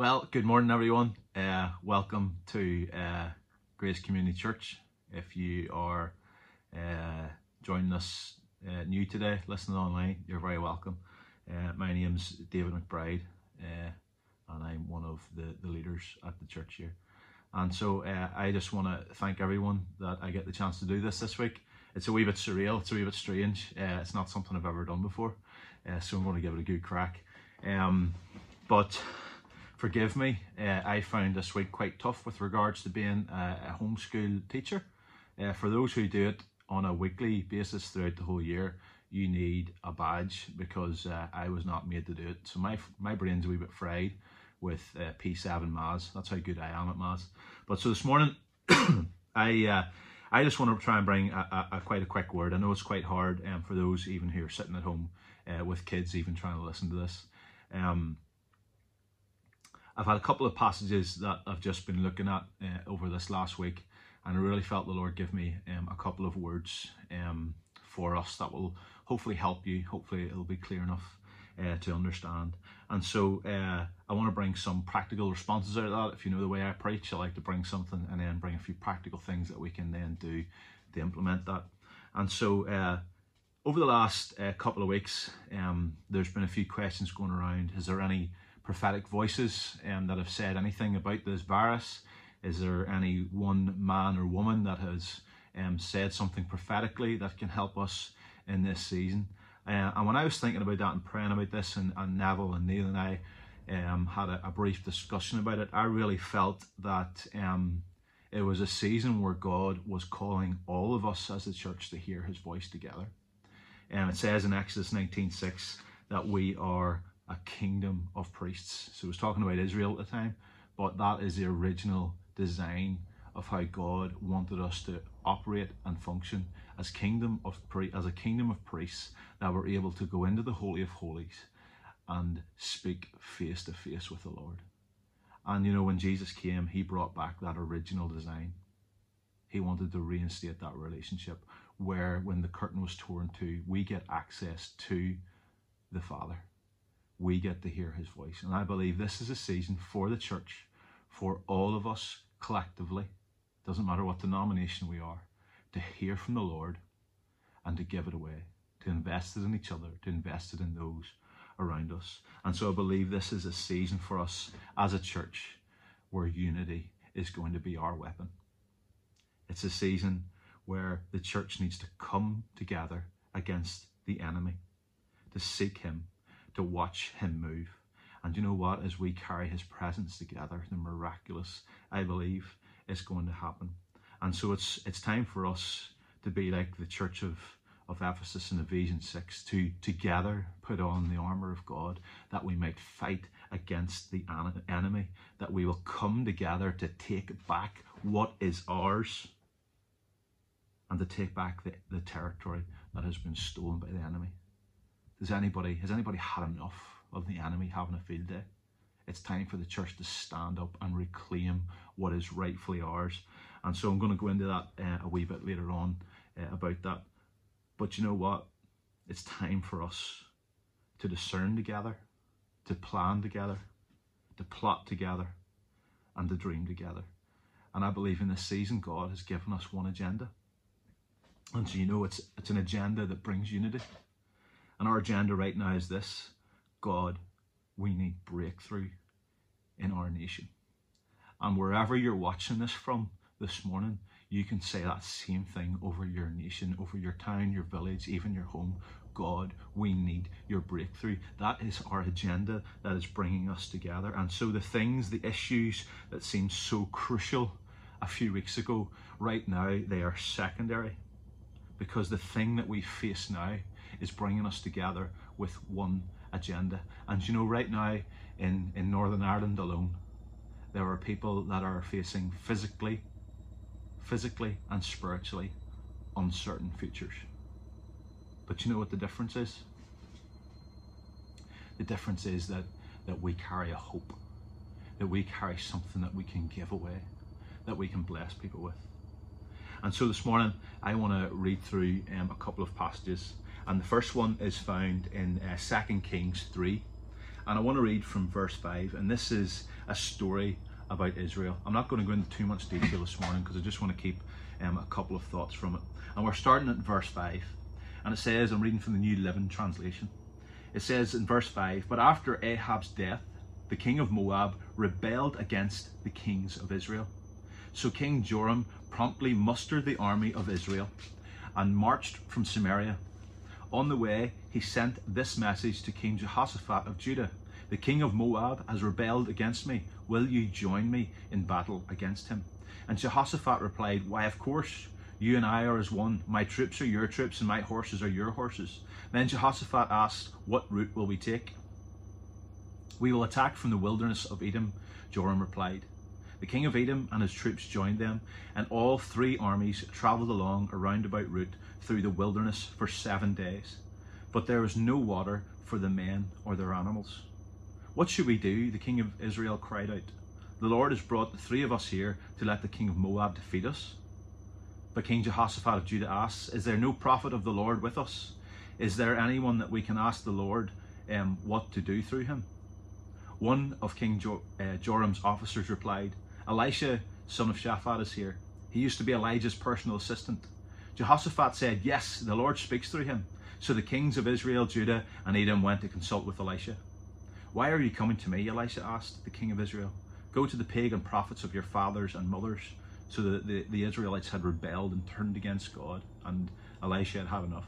Well, good morning, everyone. Uh, welcome to uh, Grace Community Church. If you are uh, joining us uh, new today, listening online, you're very welcome. Uh, my name's David McBride, uh, and I'm one of the, the leaders at the church here. And so I just want to thank everyone that I get the chance to do this this week. It's a wee bit surreal, it's a wee bit strange. it's not something I've ever done before, so I'm going to give it a good crack. Um, but forgive me, uh, I found this week quite tough with regards to being a, a homeschool teacher. Uh, for those who do it on a weekly basis throughout the whole year, you need a badge because uh, I was not made to do it. So my my brain's a wee bit fried with uh, P7 Maths. That's how good I am at Maths. But so this morning, I uh, I just want to try and bring a, a, a, quite a quick word. I know it's quite hard um, for those even who are sitting at home uh, with kids even trying to listen to this. Um, I've had a couple of passages that I've just been looking at uh, over this last week, and I really felt the Lord give me um, a couple of words um, for us that will hopefully help you. Hopefully, it'll be clear enough uh, to understand. And so, uh, I want to bring some practical responses out of that. If you know the way I preach, I like to bring something and then bring a few practical things that we can then do to implement that. And so, uh, over the last uh, couple of weeks, um, there's been a few questions going around. Is there any prophetic voices um, that have said anything about this virus? Is there any one man or woman that has um, said something prophetically that can help us in this season? Uh, and when I was thinking about that and praying about this, and, and Neville and Neil and I um, had a, a, brief discussion about it, I really felt that um, it was a season where God was calling all of us as the church to hear his voice together. And it says in Exodus 19.6 that we are a kingdom of priests. So it was talking about Israel at the time, but that is the original design of how God wanted us to operate and function as kingdom of as a kingdom of priests that were able to go into the holy of holies and speak face to face with the Lord. And you know, when Jesus came, he brought back that original design. He wanted to reinstate that relationship where, when the curtain was torn to, we get access to the Father we get to hear his voice. And I believe this is a season for the church, for all of us collectively, doesn't matter what denomination we are, to hear from the Lord and to give it away, to invest it in each other, to invest it in those around us. And so I believe this is a season for us as a church where unity is going to be our weapon. It's a season where the church needs to come together against the enemy, to seek him, to watch him move. And you know what? As we carry his presence together, the miraculous, I believe, is going to happen. And so it's it's time for us to be like the church of, of Ephesus in Ephesians 6, to together put on the armour of God, that we might fight against the enemy, that we will come together to take back what is ours and to take back the, the territory that has been stolen by the enemy. Does anybody has anybody had enough of the enemy having a field day? It's time for the church to stand up and reclaim what is rightfully ours. And so I'm going to go into that uh, a wee bit later on uh, about that. But you know what? It's time for us to discern together, to plan together, to plot together, and to dream together. And I believe in this season, God has given us one agenda. And so you know it's it's an agenda that brings unity. And our agenda right now is this God, we need breakthrough in our nation. And wherever you're watching this from this morning, you can say that same thing over your nation, over your town, your village, even your home. God, we need your breakthrough. That is our agenda that is bringing us together. And so the things, the issues that seemed so crucial a few weeks ago, right now, they are secondary. Because the thing that we face now is bringing us together with one agenda. And you know, right now in, in Northern Ireland alone, there are people that are facing physically, physically and spiritually uncertain futures. But you know what the difference is? The difference is that, that we carry a hope, that we carry something that we can give away, that we can bless people with. And so this morning, I want to read through um, a couple of passages and the first one is found in uh, 2 Kings 3. And I want to read from verse 5, and this is a story about Israel. I'm not going to go into too much detail this morning because I just want to keep um, a couple of thoughts from it. And we're starting at verse 5. And it says, I'm reading from the New Living Translation. It says in verse 5 But after Ahab's death, the king of Moab rebelled against the kings of Israel. So King Joram promptly mustered the army of Israel and marched from Samaria. On the way, he sent this message to King Jehoshaphat of Judah The king of Moab has rebelled against me. Will you join me in battle against him? And Jehoshaphat replied, Why, of course. You and I are as one. My troops are your troops, and my horses are your horses. Then Jehoshaphat asked, What route will we take? We will attack from the wilderness of Edom, Joram replied. The king of Edom and his troops joined them, and all three armies travelled along a roundabout route through the wilderness for seven days. But there was no water for the men or their animals. What should we do? The king of Israel cried out. The Lord has brought the three of us here to let the king of Moab defeat us. But King Jehoshaphat of Judah asks, Is there no prophet of the Lord with us? Is there anyone that we can ask the Lord um, what to do through him? One of King jo- uh, Joram's officers replied, Elisha, son of Shaphat, is here. He used to be Elijah's personal assistant. Jehoshaphat said, Yes, the Lord speaks through him. So the kings of Israel, Judah, and Edom went to consult with Elisha. Why are you coming to me? Elisha asked the king of Israel. Go to the pagan prophets of your fathers and mothers so that the, the Israelites had rebelled and turned against God, and Elisha had had enough.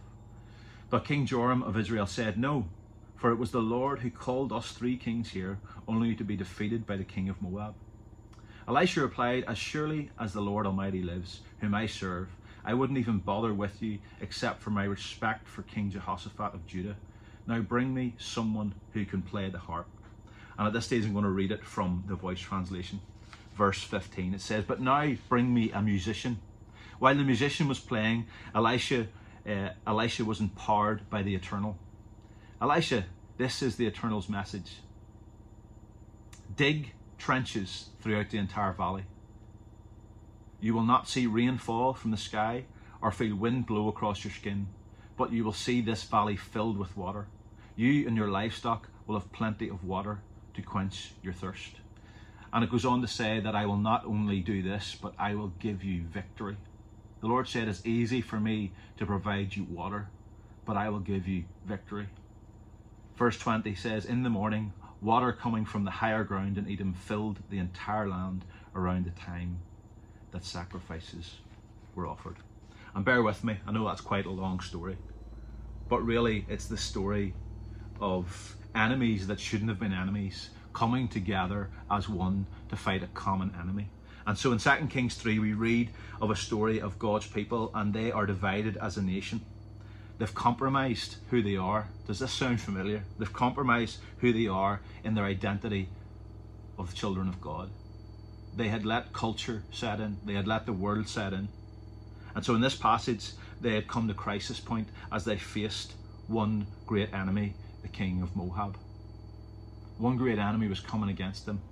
But King Joram of Israel said, No, for it was the Lord who called us three kings here, only to be defeated by the king of Moab. Elisha replied, As surely as the Lord Almighty lives, whom I serve, I wouldn't even bother with you except for my respect for King Jehoshaphat of Judah. Now bring me someone who can play the harp. And at this stage, I'm going to read it from the voice translation verse 15. It says, But now bring me a musician. While the musician was playing, Elisha, uh, Elisha was empowered by the eternal. Elisha, this is the eternal's message. Dig trenches throughout the entire valley. You will not see rain fall from the sky or feel wind blow across your skin, but you will see this valley filled with water. You and your livestock will have plenty of water to quench your thirst. And it goes on to say that I will not only do this, but I will give you victory. The Lord said, It's easy for me to provide you water, but I will give you victory. Verse 20 says, In the morning, water coming from the higher ground in Edom filled the entire land around the time that sacrifices were offered. And bear with me, I know that's quite a long story, but really it's the story of enemies that shouldn't have been enemies coming together as one to fight a common enemy. And so in 2 Kings 3, we read of a story of God's people, and they are divided as a nation. They've compromised who they are. Does this sound familiar? They've compromised who they are in their identity of the children of God. They had let culture set in, they had let the world set in. And so in this passage, they had come to crisis point as they faced one great enemy, the king of Moab. One great enemy was coming against them.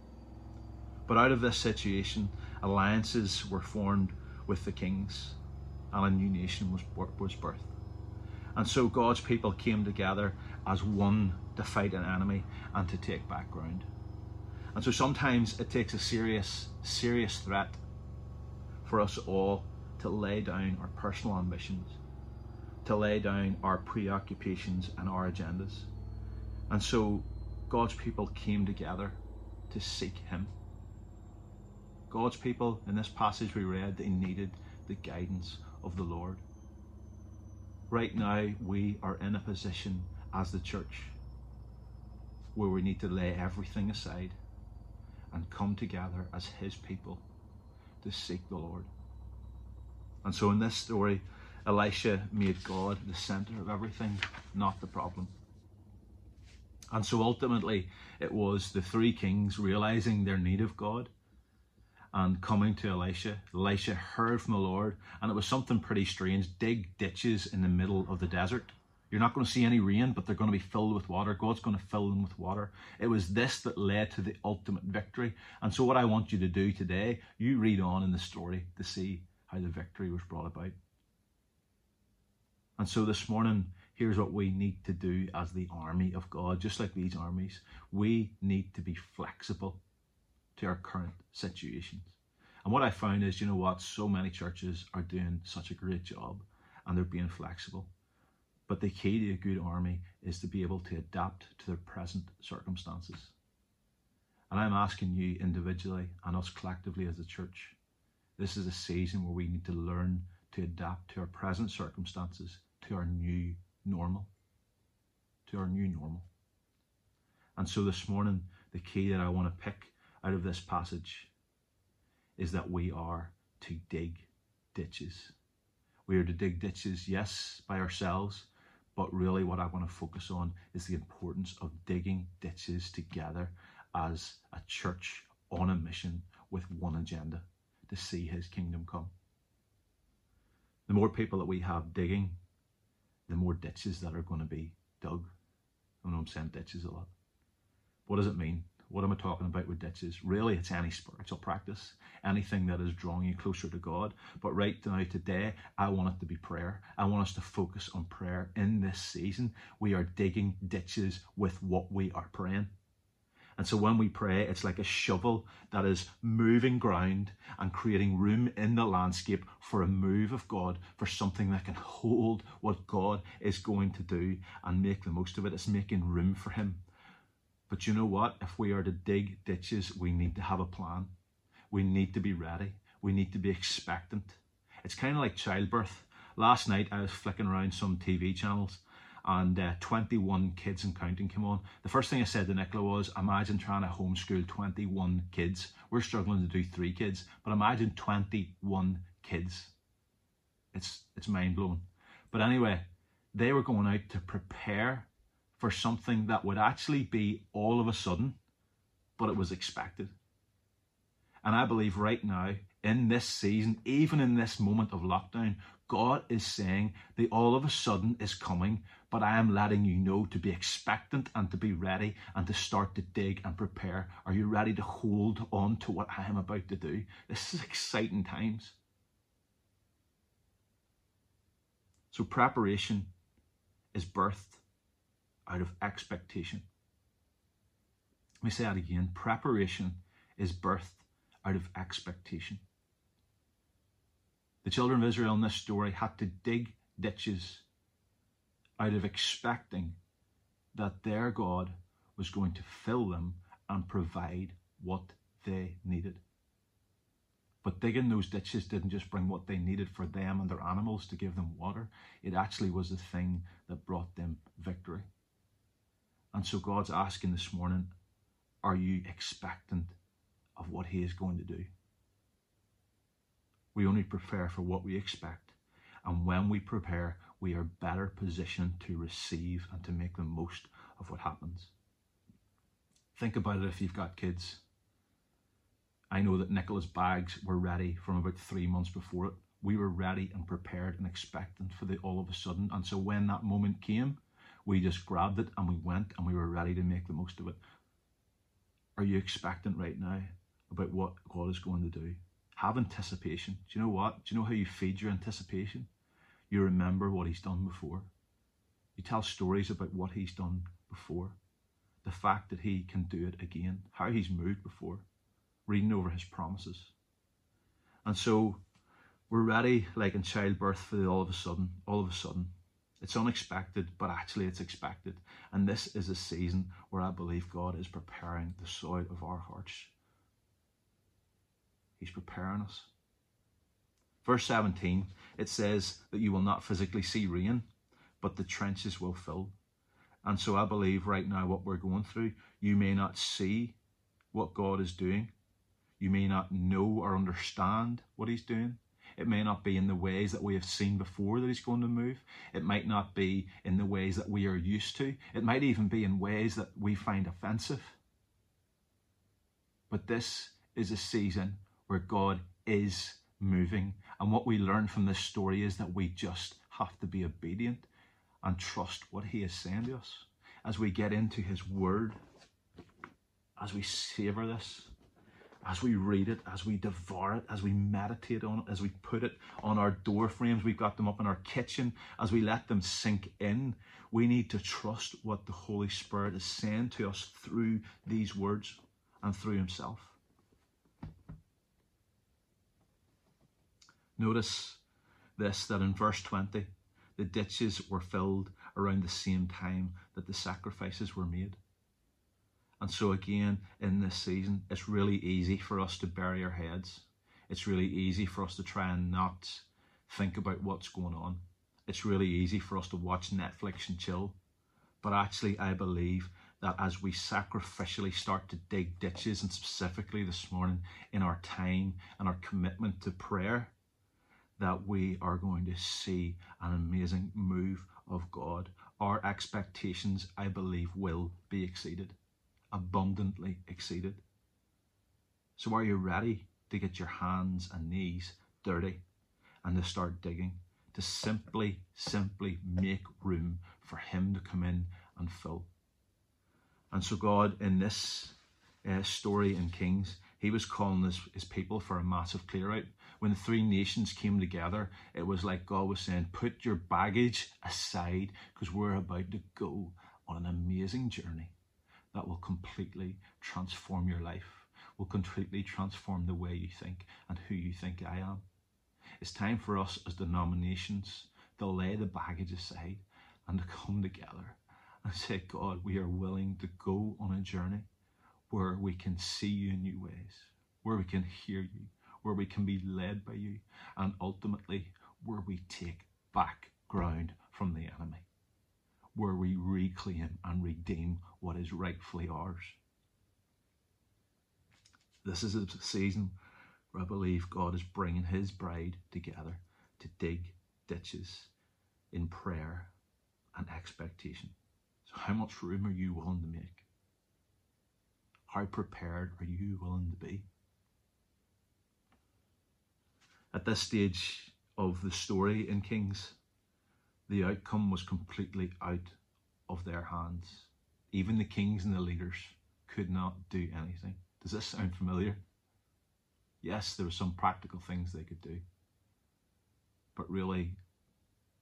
But out of this situation, alliances were formed with the kings, and a new nation was, was birthed. And so God's people came together as one to fight an enemy and to take back ground. And so sometimes it takes a serious, serious threat for us all to lay down our personal ambitions, to lay down our preoccupations and our agendas. And so God's people came together to seek Him. God's people, in this passage we read, they needed the guidance of the Lord. Right now, we are in a position as the church where we need to lay everything aside and come together as His people to seek the Lord. And so, in this story, Elisha made God the center of everything, not the problem. And so ultimately, it was the three kings realizing their need of God and coming to Elisha. Elisha heard from the Lord, and it was something pretty strange dig ditches in the middle of the desert. You're not going to see any rain, but they're going to be filled with water. God's going to fill them with water. It was this that led to the ultimate victory. And so, what I want you to do today, you read on in the story to see how the victory was brought about. And so, this morning, here's what we need to do as the army of God, just like these armies. We need to be flexible to our current situations. And what I found is, you know what, so many churches are doing such a great job and they're being flexible. But the key to a good army is to be able to adapt to their present circumstances. And I'm asking you individually and us collectively as a church, this is a season where we need to learn to adapt to our present circumstances, to our new normal. To our new normal. And so this morning, the key that I want to pick out of this passage is that we are to dig ditches. We are to dig ditches, yes, by ourselves, but really what I want to focus on is the importance of digging ditches together as a church on a mission with one agenda to see his kingdom come. The more people that we have digging, the more ditches that are going to be dug. I know I'm saying ditches a lot. What does it mean? What am I talking about with ditches? Really, it's any spiritual practice, anything that is drawing you closer to God. But right now, today, I want it to be prayer. I want us to focus on prayer in this season. We are digging ditches with what we are praying. And so when we pray, it's like a shovel that is moving ground and creating room in the landscape for a move of God, for something that can hold what God is going to do and make the most of it. It's making room for Him. But you know what? If we are to dig ditches, we need to have a plan. We need to be ready. We need to be expectant. It's kind of like childbirth. Last night I was flicking around some TV channels and uh, 21 kids and counting came on. The first thing I said to Nicola was, imagine trying to homeschool 21 kids. We're struggling to do three kids, but imagine 21 kids. It's, it's mind blowing. But anyway, they were going out to prepare for something that would actually be all of a sudden, but it was expected. And I believe right now, in this season, even in this moment of lockdown, God is saying the all of a sudden is coming, but I am letting you know to be expectant and to be ready and to start to dig and prepare. Are you ready to hold on to what I am about to do? This is exciting times. So, preparation is birthed out of expectation. Let me say that again. Preparation is birthed out of expectation. The children of Israel in this story had to dig ditches out of expecting that their God was going to fill them and provide what they needed. But digging those ditches didn't just bring what they needed for them and their animals to give them water, it actually was the thing that brought them victory. And so God's asking this morning are you expectant of what He is going to do? We only prepare for what we expect. And when we prepare, we are better positioned to receive and to make the most of what happens. Think about it if you've got kids. I know that Nicola's bags were ready from about three months before it. We were ready and prepared and expectant for the all of a sudden. And so when that moment came, we just grabbed it and we went and we were ready to make the most of it. Are you expectant right now about what God is going to do? Have anticipation. Do you know what? Do you know how you feed your anticipation? You remember what He's done before. You tell stories about what He's done before. The fact that He can do it again, how He's moved before, reading over His promises. And so we're ready, like in childbirth, for the all of a sudden, all of a sudden. It's unexpected, but actually it's expected. And this is a season where I believe God is preparing the soil of our hearts He's preparing us. Verse 17, it says that you will not physically see rain, but the trenches will fill. And so I believe right now what we're going through, you may not see what God is doing. You may not know or understand what He's doing. It may not be in the ways that we have seen before that He's going to move. It might not be in the ways that we are used to. It might even be in ways that we find offensive. But this is a season where God is moving. And what we learn from this story is that we just have to be obedient and trust what He is saying to us. As we get into His Word, as we savor this, as we read it, as we devour it, as we meditate on it, as we put it on our door frames, we've got them up in our kitchen, as we let them sink in, we need to trust what the Holy Spirit is saying to us through these words and through Himself. Notice this that in verse 20, the ditches were filled around the same time that the sacrifices were made. And so, again, in this season, it's really easy for us to bury our heads. It's really easy for us to try and not think about what's going on. It's really easy for us to watch Netflix and chill. But actually, I believe that as we sacrificially start to dig ditches, and specifically this morning in our time and our commitment to prayer, that we are going to see an amazing move of God. Our expectations, I believe, will be exceeded abundantly exceeded. So, are you ready to get your hands and knees dirty and to start digging? To simply, simply make room for Him to come in and fill. And so, God, in this uh, story in Kings, He was calling his, his people for a massive clear out. When the three nations came together, it was like God was saying, Put your baggage aside because we're about to go on an amazing journey that will completely transform your life, will completely transform the way you think and who you think I am. It's time for us as denominations to lay the baggage aside and to come together and say, God, we are willing to go on a journey where we can see you in new ways, where we can hear you, where we can be led by you, and ultimately where we take back ground from the enemy where we reclaim and redeem what is rightfully ours. This is a season where I believe God is bringing His bride together to dig ditches in prayer and expectation. So, how much room are you willing to make? How prepared are you willing to be? At this stage of the story in Kings, the outcome was completely out of their hands. Even the kings and the leaders could not do anything. Does this sound familiar? Yes, there were some practical things they could do, but really,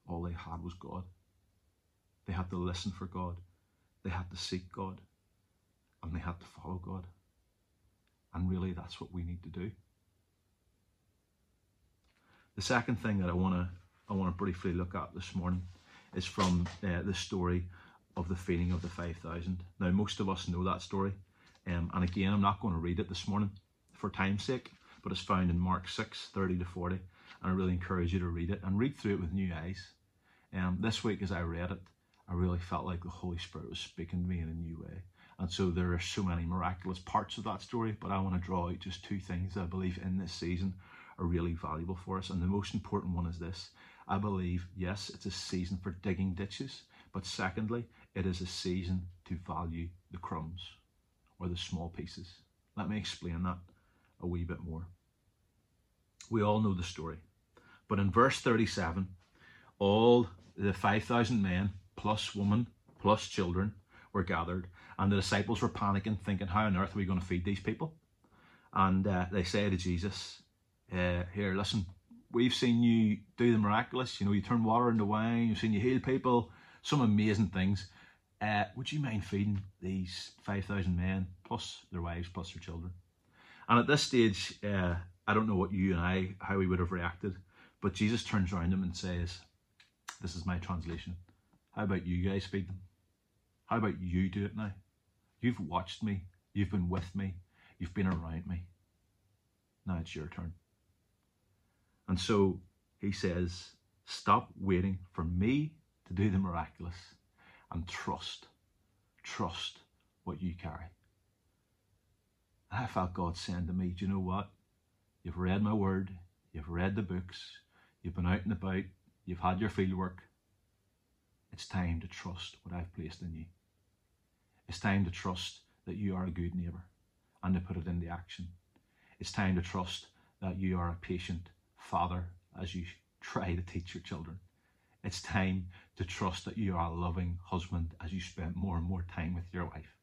all they had was God. They had to listen for God, they had to seek God, and they had to follow God. And really, that's what we need to do. The second thing that I want to I want to briefly look at this morning is from uh, the story of the feeding of the 5,000. Now, most of us know that story. Um, and again, I'm not going to read it this morning for time's sake, but it's found in Mark 6 30 to 40. And I really encourage you to read it and read through it with new eyes. Um, this week, as I read it, I really felt like the Holy Spirit was speaking to me in a new way. And so there are so many miraculous parts of that story, but I want to draw out just two things that I believe in this season are really valuable for us. And the most important one is this I believe, yes, it's a season for digging ditches, but secondly, it is a season to value the crumbs or the small pieces. Let me explain that a wee bit more. We all know the story, but in verse 37, all the 5,000 men, plus women, plus children, were gathered, and the disciples were panicking, thinking, How on earth are we going to feed these people? And uh, they say to Jesus, uh, Here, listen, we've seen you do the miraculous. You know, you turn water into wine. You've seen you heal people. Some amazing things. Uh, would you mind feeding these five thousand men plus their wives plus their children? And at this stage, uh, I don't know what you and I how we would have reacted, but Jesus turns around them and says, "This is my translation. How about you guys feed them? How about you do it now? You've watched me. You've been with me. You've been around me. Now it's your turn." And so he says, Stop waiting for me to do the miraculous and trust, trust what you carry. I felt God saying to me, Do you know what? You've read my word, you've read the books, you've been out and about, you've had your field work. It's time to trust what I've placed in you. It's time to trust that you are a good neighbour and to put it into action. It's time to trust that you are a patient father as you try to teach your children. It's time to trust that you are a loving husband as you spend more and more time with your wife.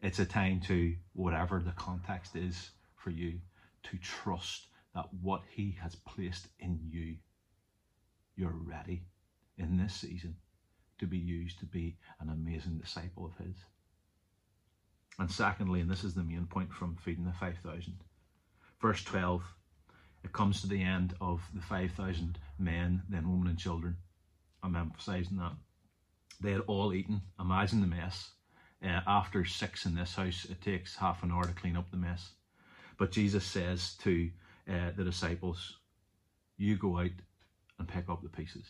It's a time to, whatever the context is for you to trust that what He has placed in you, you're ready in this season to be used to be an amazing disciple of His. And secondly, and this is the main point from feeding the 5,000, verse 12, it comes to the end of the 5,000 men, then women and children. I'm emphasizing that. They had all eaten. Imagine the mess. Uh, after six in this house, it takes half an hour to clean up the mess. But Jesus says to uh, the disciples, You go out and pick up the pieces.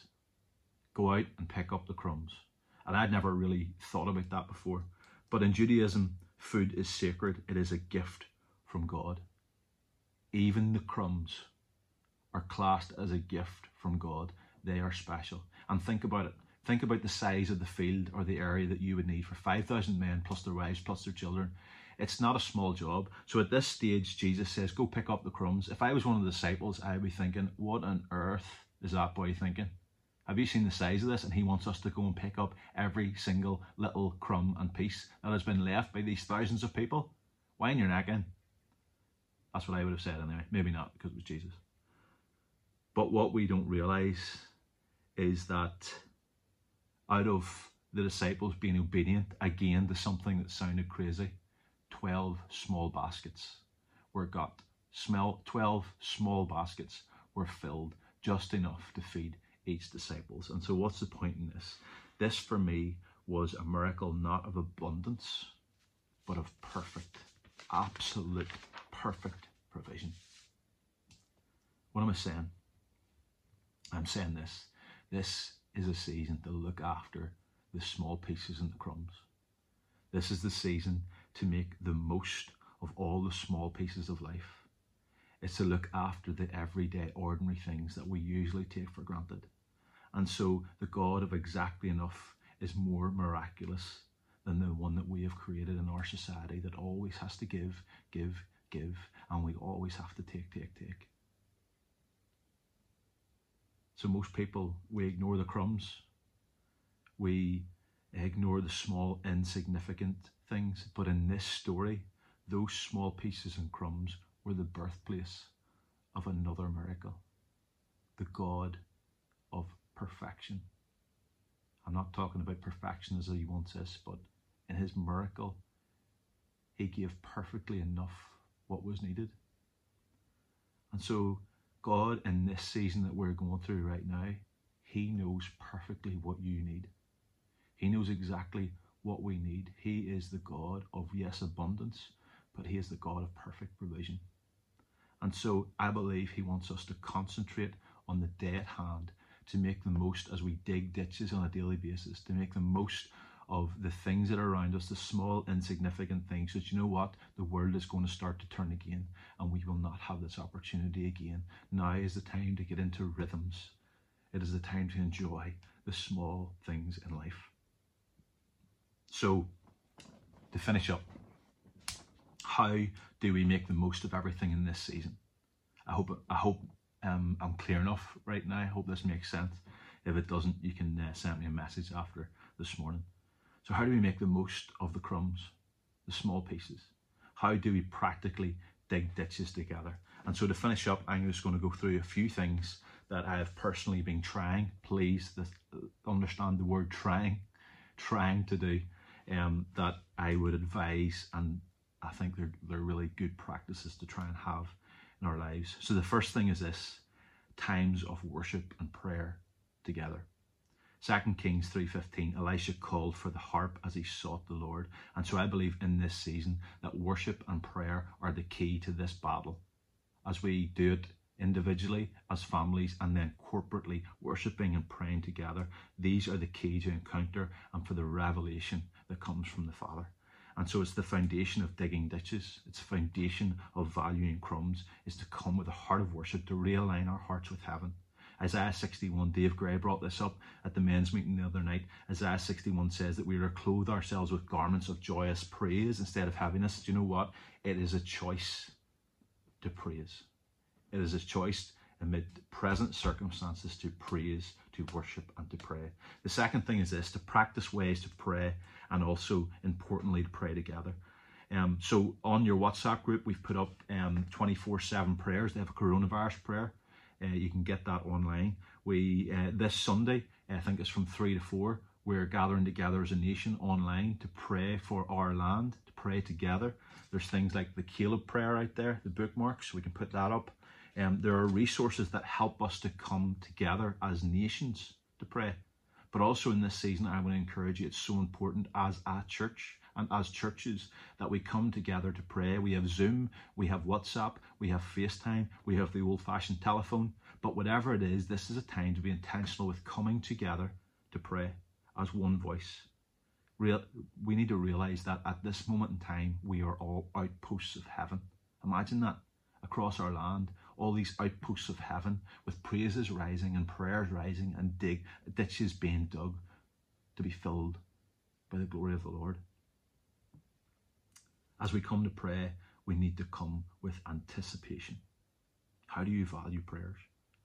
Go out and pick up the crumbs. And I'd never really thought about that before. But in Judaism, food is sacred, it is a gift from God. Even the crumbs are classed as a gift from God. They are special. And think about it. Think about the size of the field or the area that you would need for 5,000 men plus their wives plus their children. It's not a small job. So at this stage, Jesus says, Go pick up the crumbs. If I was one of the disciples, I'd be thinking, What on earth is that boy thinking? Have you seen the size of this? And he wants us to go and pick up every single little crumb and piece that has been left by these thousands of people. Wind your neck in. That's what I would have said anyway. Maybe not because it was Jesus. But what we don't realize is that out of the disciples being obedient again to something that sounded crazy, 12 small baskets were got. Smell 12 small baskets were filled just enough to feed each disciples. And so what's the point in this? This for me was a miracle not of abundance, but of perfect, absolute, perfect provision. What am I saying? I'm saying this. This is a season to look after the small pieces and the crumbs. This is the season to make the most of all the small pieces of life. It's to look after the everyday, ordinary things that we usually take for granted. And so the God of exactly enough is more miraculous than the one that we have created in our society that always has to give, give, give, and we always have to take, take, take. So most people, we ignore the crumbs. We ignore the small, insignificant things. But in this story, those small pieces and crumbs were the birthplace of another miracle. The God of perfection. I'm not talking about perfection as he wants us, but in his miracle, he gave perfectly enough what was needed. And so, God, in this season that we're going through right now, he knows perfectly what you need. He knows exactly what we need. He is the God of, yes, abundance, but He is the God of perfect provision. And so I believe He wants us to concentrate on the day at hand to make the most as we dig ditches on a daily basis, to make the most of the things that are around us, the small, insignificant things. That you know what? The world is going to start to turn again, and we will not have this opportunity again. Now is the time to get into rhythms. It is the time to enjoy the small things in life. So, to finish up, how do we make the most of everything in this season? I hope I hope um, I'm clear enough right now. I hope this makes sense. If it doesn't, you can uh, send me a message after this morning. So, how do we make the most of the crumbs, the small pieces? How do we practically dig ditches together? And so, to finish up, I'm just going to go through a few things that I have personally been trying. Please understand the word trying, trying to do um, that I would advise, and I think they're, they're really good practices to try and have in our lives. So the first thing is this times of worship and prayer together. 2 Kings 3.15, Elisha called for the harp as he sought the Lord. And so I believe in this season that worship and prayer are the key to this battle. As we do it individually, as families, and then corporately, worshipping and praying together, these are the key to encounter and for the revelation that comes from the Father. And so it's the foundation of digging ditches, it's the foundation of valuing crumbs, is to come with a heart of worship, to realign our hearts with heaven. Isaiah 61, Dave Gray brought this up at the men's meeting the other night. Isaiah 61 says that we are to clothe ourselves with garments of joyous praise instead of heaviness. Do you know what? It is a choice to praise. It is a choice amid present circumstances to praise, to worship, and to pray. The second thing is this to practice ways to pray and also, importantly, to pray together. Um, so on your WhatsApp group, we've put up um, 24/7 prayers. They have a coronavirus prayer. Uh, you can get that online. We uh, this Sunday, I think it's from three to four. We're gathering together as a nation online to pray for our land, to pray together. There's things like the Caleb prayer out there, the bookmarks. We can put that up. Um, there are resources that help us to come together as nations to pray. But also in this season, I want to encourage you, it's so important as a church and as churches that we come together to pray. We have Zoom, we have WhatsApp, we have FaceTime, we have the old fashioned telephone. But whatever it is, this is a time to be intentional with coming together to pray as one voice. Real, we need to realize that at this moment in time, we are all outposts of heaven. Imagine that across our land all these outposts of heaven with praises rising and prayers rising and dig ditches being dug to be filled by the glory of the Lord. As we come to pray, we need to come with anticipation. How do you value prayers?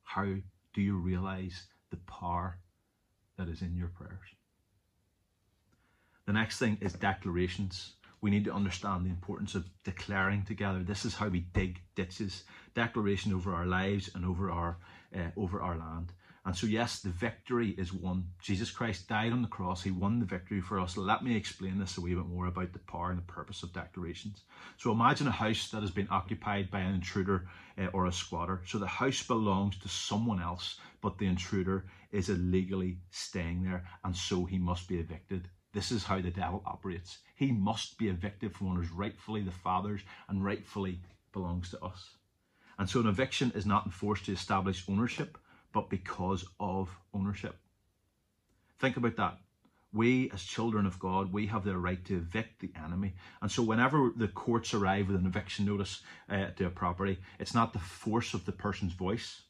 How do you realize the power that is in your prayers? The next thing is declarations we need to understand the importance of declaring together. This is how we dig ditches, declaration over our lives and over our uh, over our land. And so, yes, the victory is won. Jesus Christ died on the cross. He won the victory for us. Let me explain this a wee bit more about the power and the purpose of declarations. So, imagine a house that has been occupied by an intruder uh, or a squatter. So, the house belongs to someone else, but the intruder is illegally staying there, and so he must be evicted. This is how the devil operates. He must be evicted from what is rightfully the Father's and rightfully belongs to us. And so an eviction is not enforced to establish ownership, but because of ownership. Think about that. We, as children of God, we have the right to evict the enemy. And so, whenever the courts arrive with an eviction notice uh, to a property, it's not the force of the person's voice,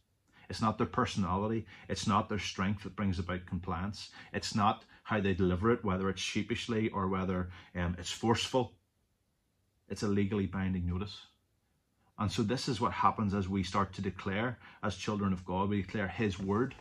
it's not their personality, it's not their strength that brings about compliance, it's not how they deliver it, whether it's sheepishly or whether um, it's forceful. It's a legally binding notice. And so this is what happens as we start to declare as children of God. We declare His word.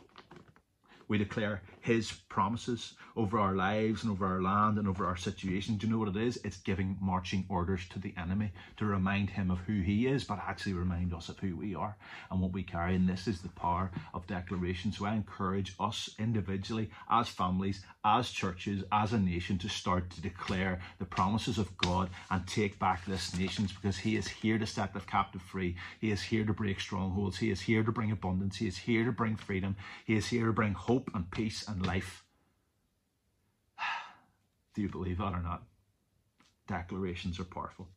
We declare His promises over our lives and over our land and over our situation. Do you know what it is? It's giving marching orders to the enemy to remind him of who he is, but actually remind us of who we are and what we carry. And this is the power of declaration. So I encourage us individually, as families, as churches, as a nation, to start to declare the promises of God and take back this nation because He is here to set the captive free. He is here to break strongholds. He is here to bring abundance. He is here to bring freedom. He is here to bring hope and peace and life. Do you believe that or not? Declarations are powerful.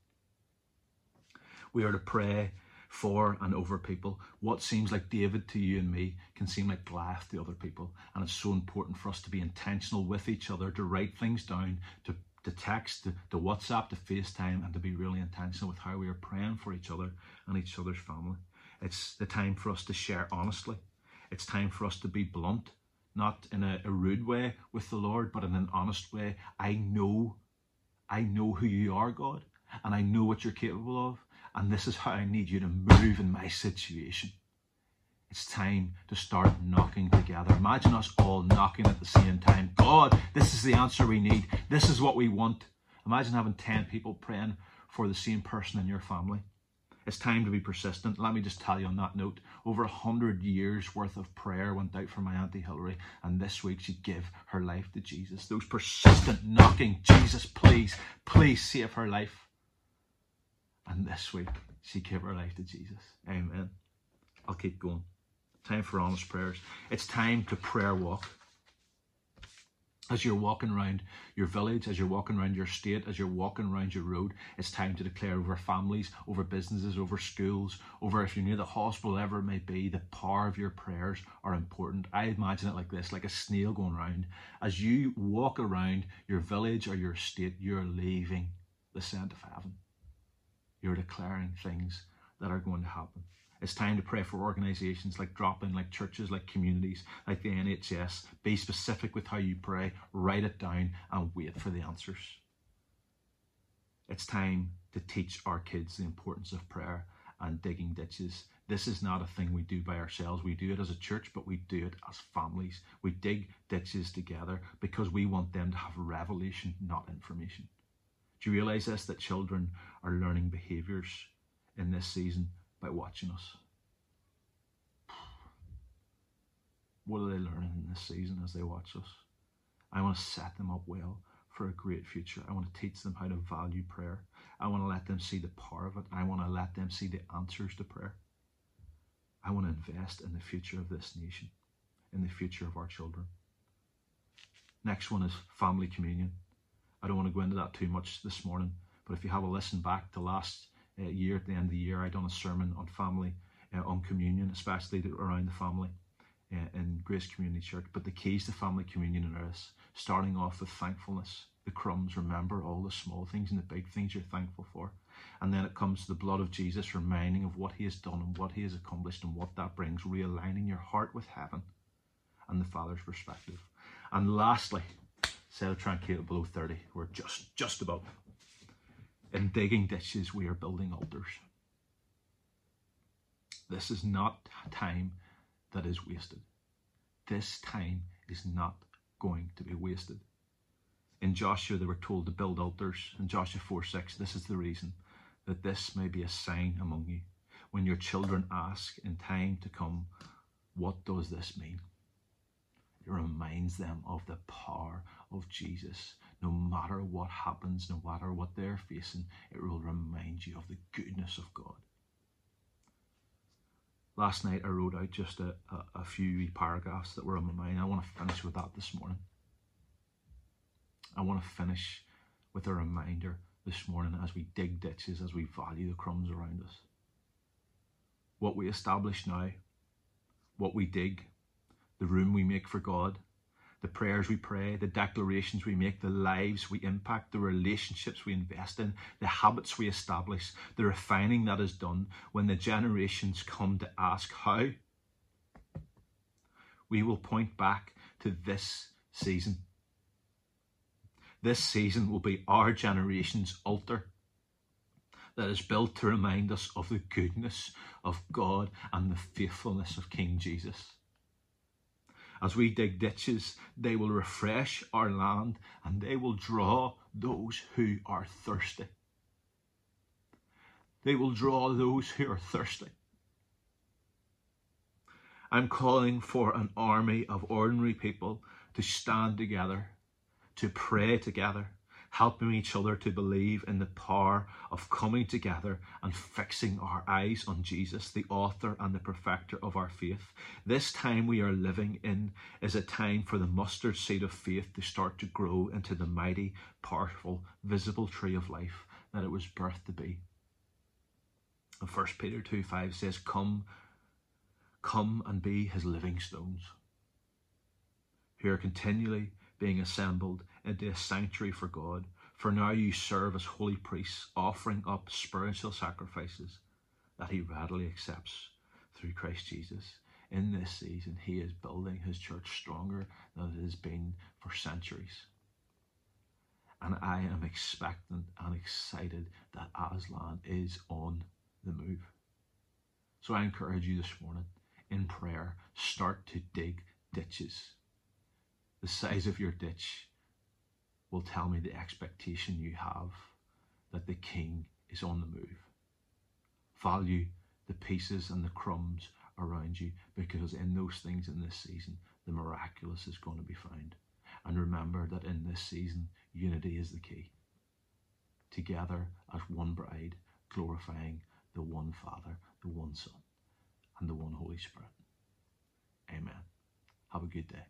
We are to pray for and over people. What seems like David to you and me can seem like Goliath to other people. And it's so important for us to be intentional with each other, to write things down, to, to text, to, to WhatsApp, to FaceTime, and to be really intentional with how we are praying for each other and each other's family. It's the time for us to share honestly. It's time for us to be blunt not in a, a rude way with the Lord, but in an honest way. I know, I know who you are, God, and I know what you're capable of, and this is how I need you to move in my situation. It's time to start knocking together. Imagine us all knocking at the same time. God, this is the answer we need. This is what we want. Imagine having 10 people praying for the same person in your family. It's time to be persistent. Let me just tell you on that note over a hundred years worth of prayer went out for my Auntie Hilary, and this week she gave her life to Jesus. Those persistent knocking, Jesus, please, please save her life. And this week she gave her life to Jesus. Amen. I'll keep going. Time for honest prayers. It's time to prayer walk as you're walking around your village, as you're walking around your state, as you're walking around your road, it's time to declare over families, over businesses, over schools, over if you're near the hospital, whatever it may be, the power of your prayers are important. I imagine it like this, like a snail going around. As you walk around your village or your state, you're leaving the scent of heaven. You're declaring things that are going to happen. It's time to pray for organizations like Drop In, like churches, like communities, like the NHS. Be specific with how you pray, write it down, and wait for the answers. It's time to teach our kids the importance of prayer and digging ditches. This is not a thing we do by ourselves. We do it as a church, but we do it as families. We dig ditches together because we want them to have revelation, not information. Do you realize this? That children are learning behaviors in this season by watching us. What are they learning in this season as they watch us? I want to set them up well for a great future. I want to teach them how to value prayer. I want to let them see the power of it. I want to let them see the answers to prayer. I want to invest in the future of this nation, in the future of our children. Next one is family communion. I don't want to go into that too much this morning, but if you have a listen back to last uh, year, at the end of the year, I done a sermon on family, uh, on communion, especially around the family uh, in Grace Community Church. But the keys to family communion are this starting off with thankfulness, the crumbs, remember all the small things and the big things you're thankful for. And then it comes to the blood of Jesus, reminding of what he has done and what he has accomplished and what that brings, realigning your heart with heaven and the Father's perspective. And lastly, set of tranquility below 30. We're just just about. In digging ditches, we are building altars. This is not time that is wasted. This time is not going to be wasted. In Joshua, they were told to build altars. In Joshua 4 6, this is the reason that this may be a sign among you. When your children ask in time to come, What does this mean? It reminds them of the power of Jesus. No matter what happens, no matter what they're facing, it will remind you of the goodness of God. Last night I wrote out just a, a, a few paragraphs that were on my mind. I want to finish with that this morning. I want to finish with a reminder this morning as we dig ditches, as we value the crumbs around us. What we establish now, what we dig, the room we make for God, the prayers we pray, the declarations we make, the lives we impact, the relationships we invest in, the habits we establish, the refining that is done when the generations come to ask how, we will point back to this season. This season will be our generation's altar that is built to remind us of the goodness of God and the faithfulness of King Jesus. As we dig ditches, they will refresh our land and they will draw those who are thirsty. They will draw those who are thirsty. I'm calling for an army of ordinary people to stand together, to pray together, helping each other to believe in the power of coming together and fixing our eyes on Jesus, the author and the perfecter of our faith. This time we are living in is a time for the mustard seed of faith to start to grow into the mighty, powerful, visible tree of life that it was birthed to be. And 1 Peter 2 5 says, Come, come and be his living stones, who are continually being assembled into a sanctuary for God. For now you serve as holy priests, offering up spiritual sacrifices that he readily accepts through Christ Jesus. In this season, he is building his church stronger than it has been for centuries. And I am expectant and excited that Aslan is on the move. So I encourage you this morning in prayer, start to dig ditches. The size of your ditch will tell me the expectation you have that the king is on the move. Value the pieces and the crumbs around you because in those things in this season, the miraculous is going to be found. And remember that in this season, unity is the key. Together as one bride, glorifying the one Father, the one Son, and the one Holy Spirit. Amen. Have a good day.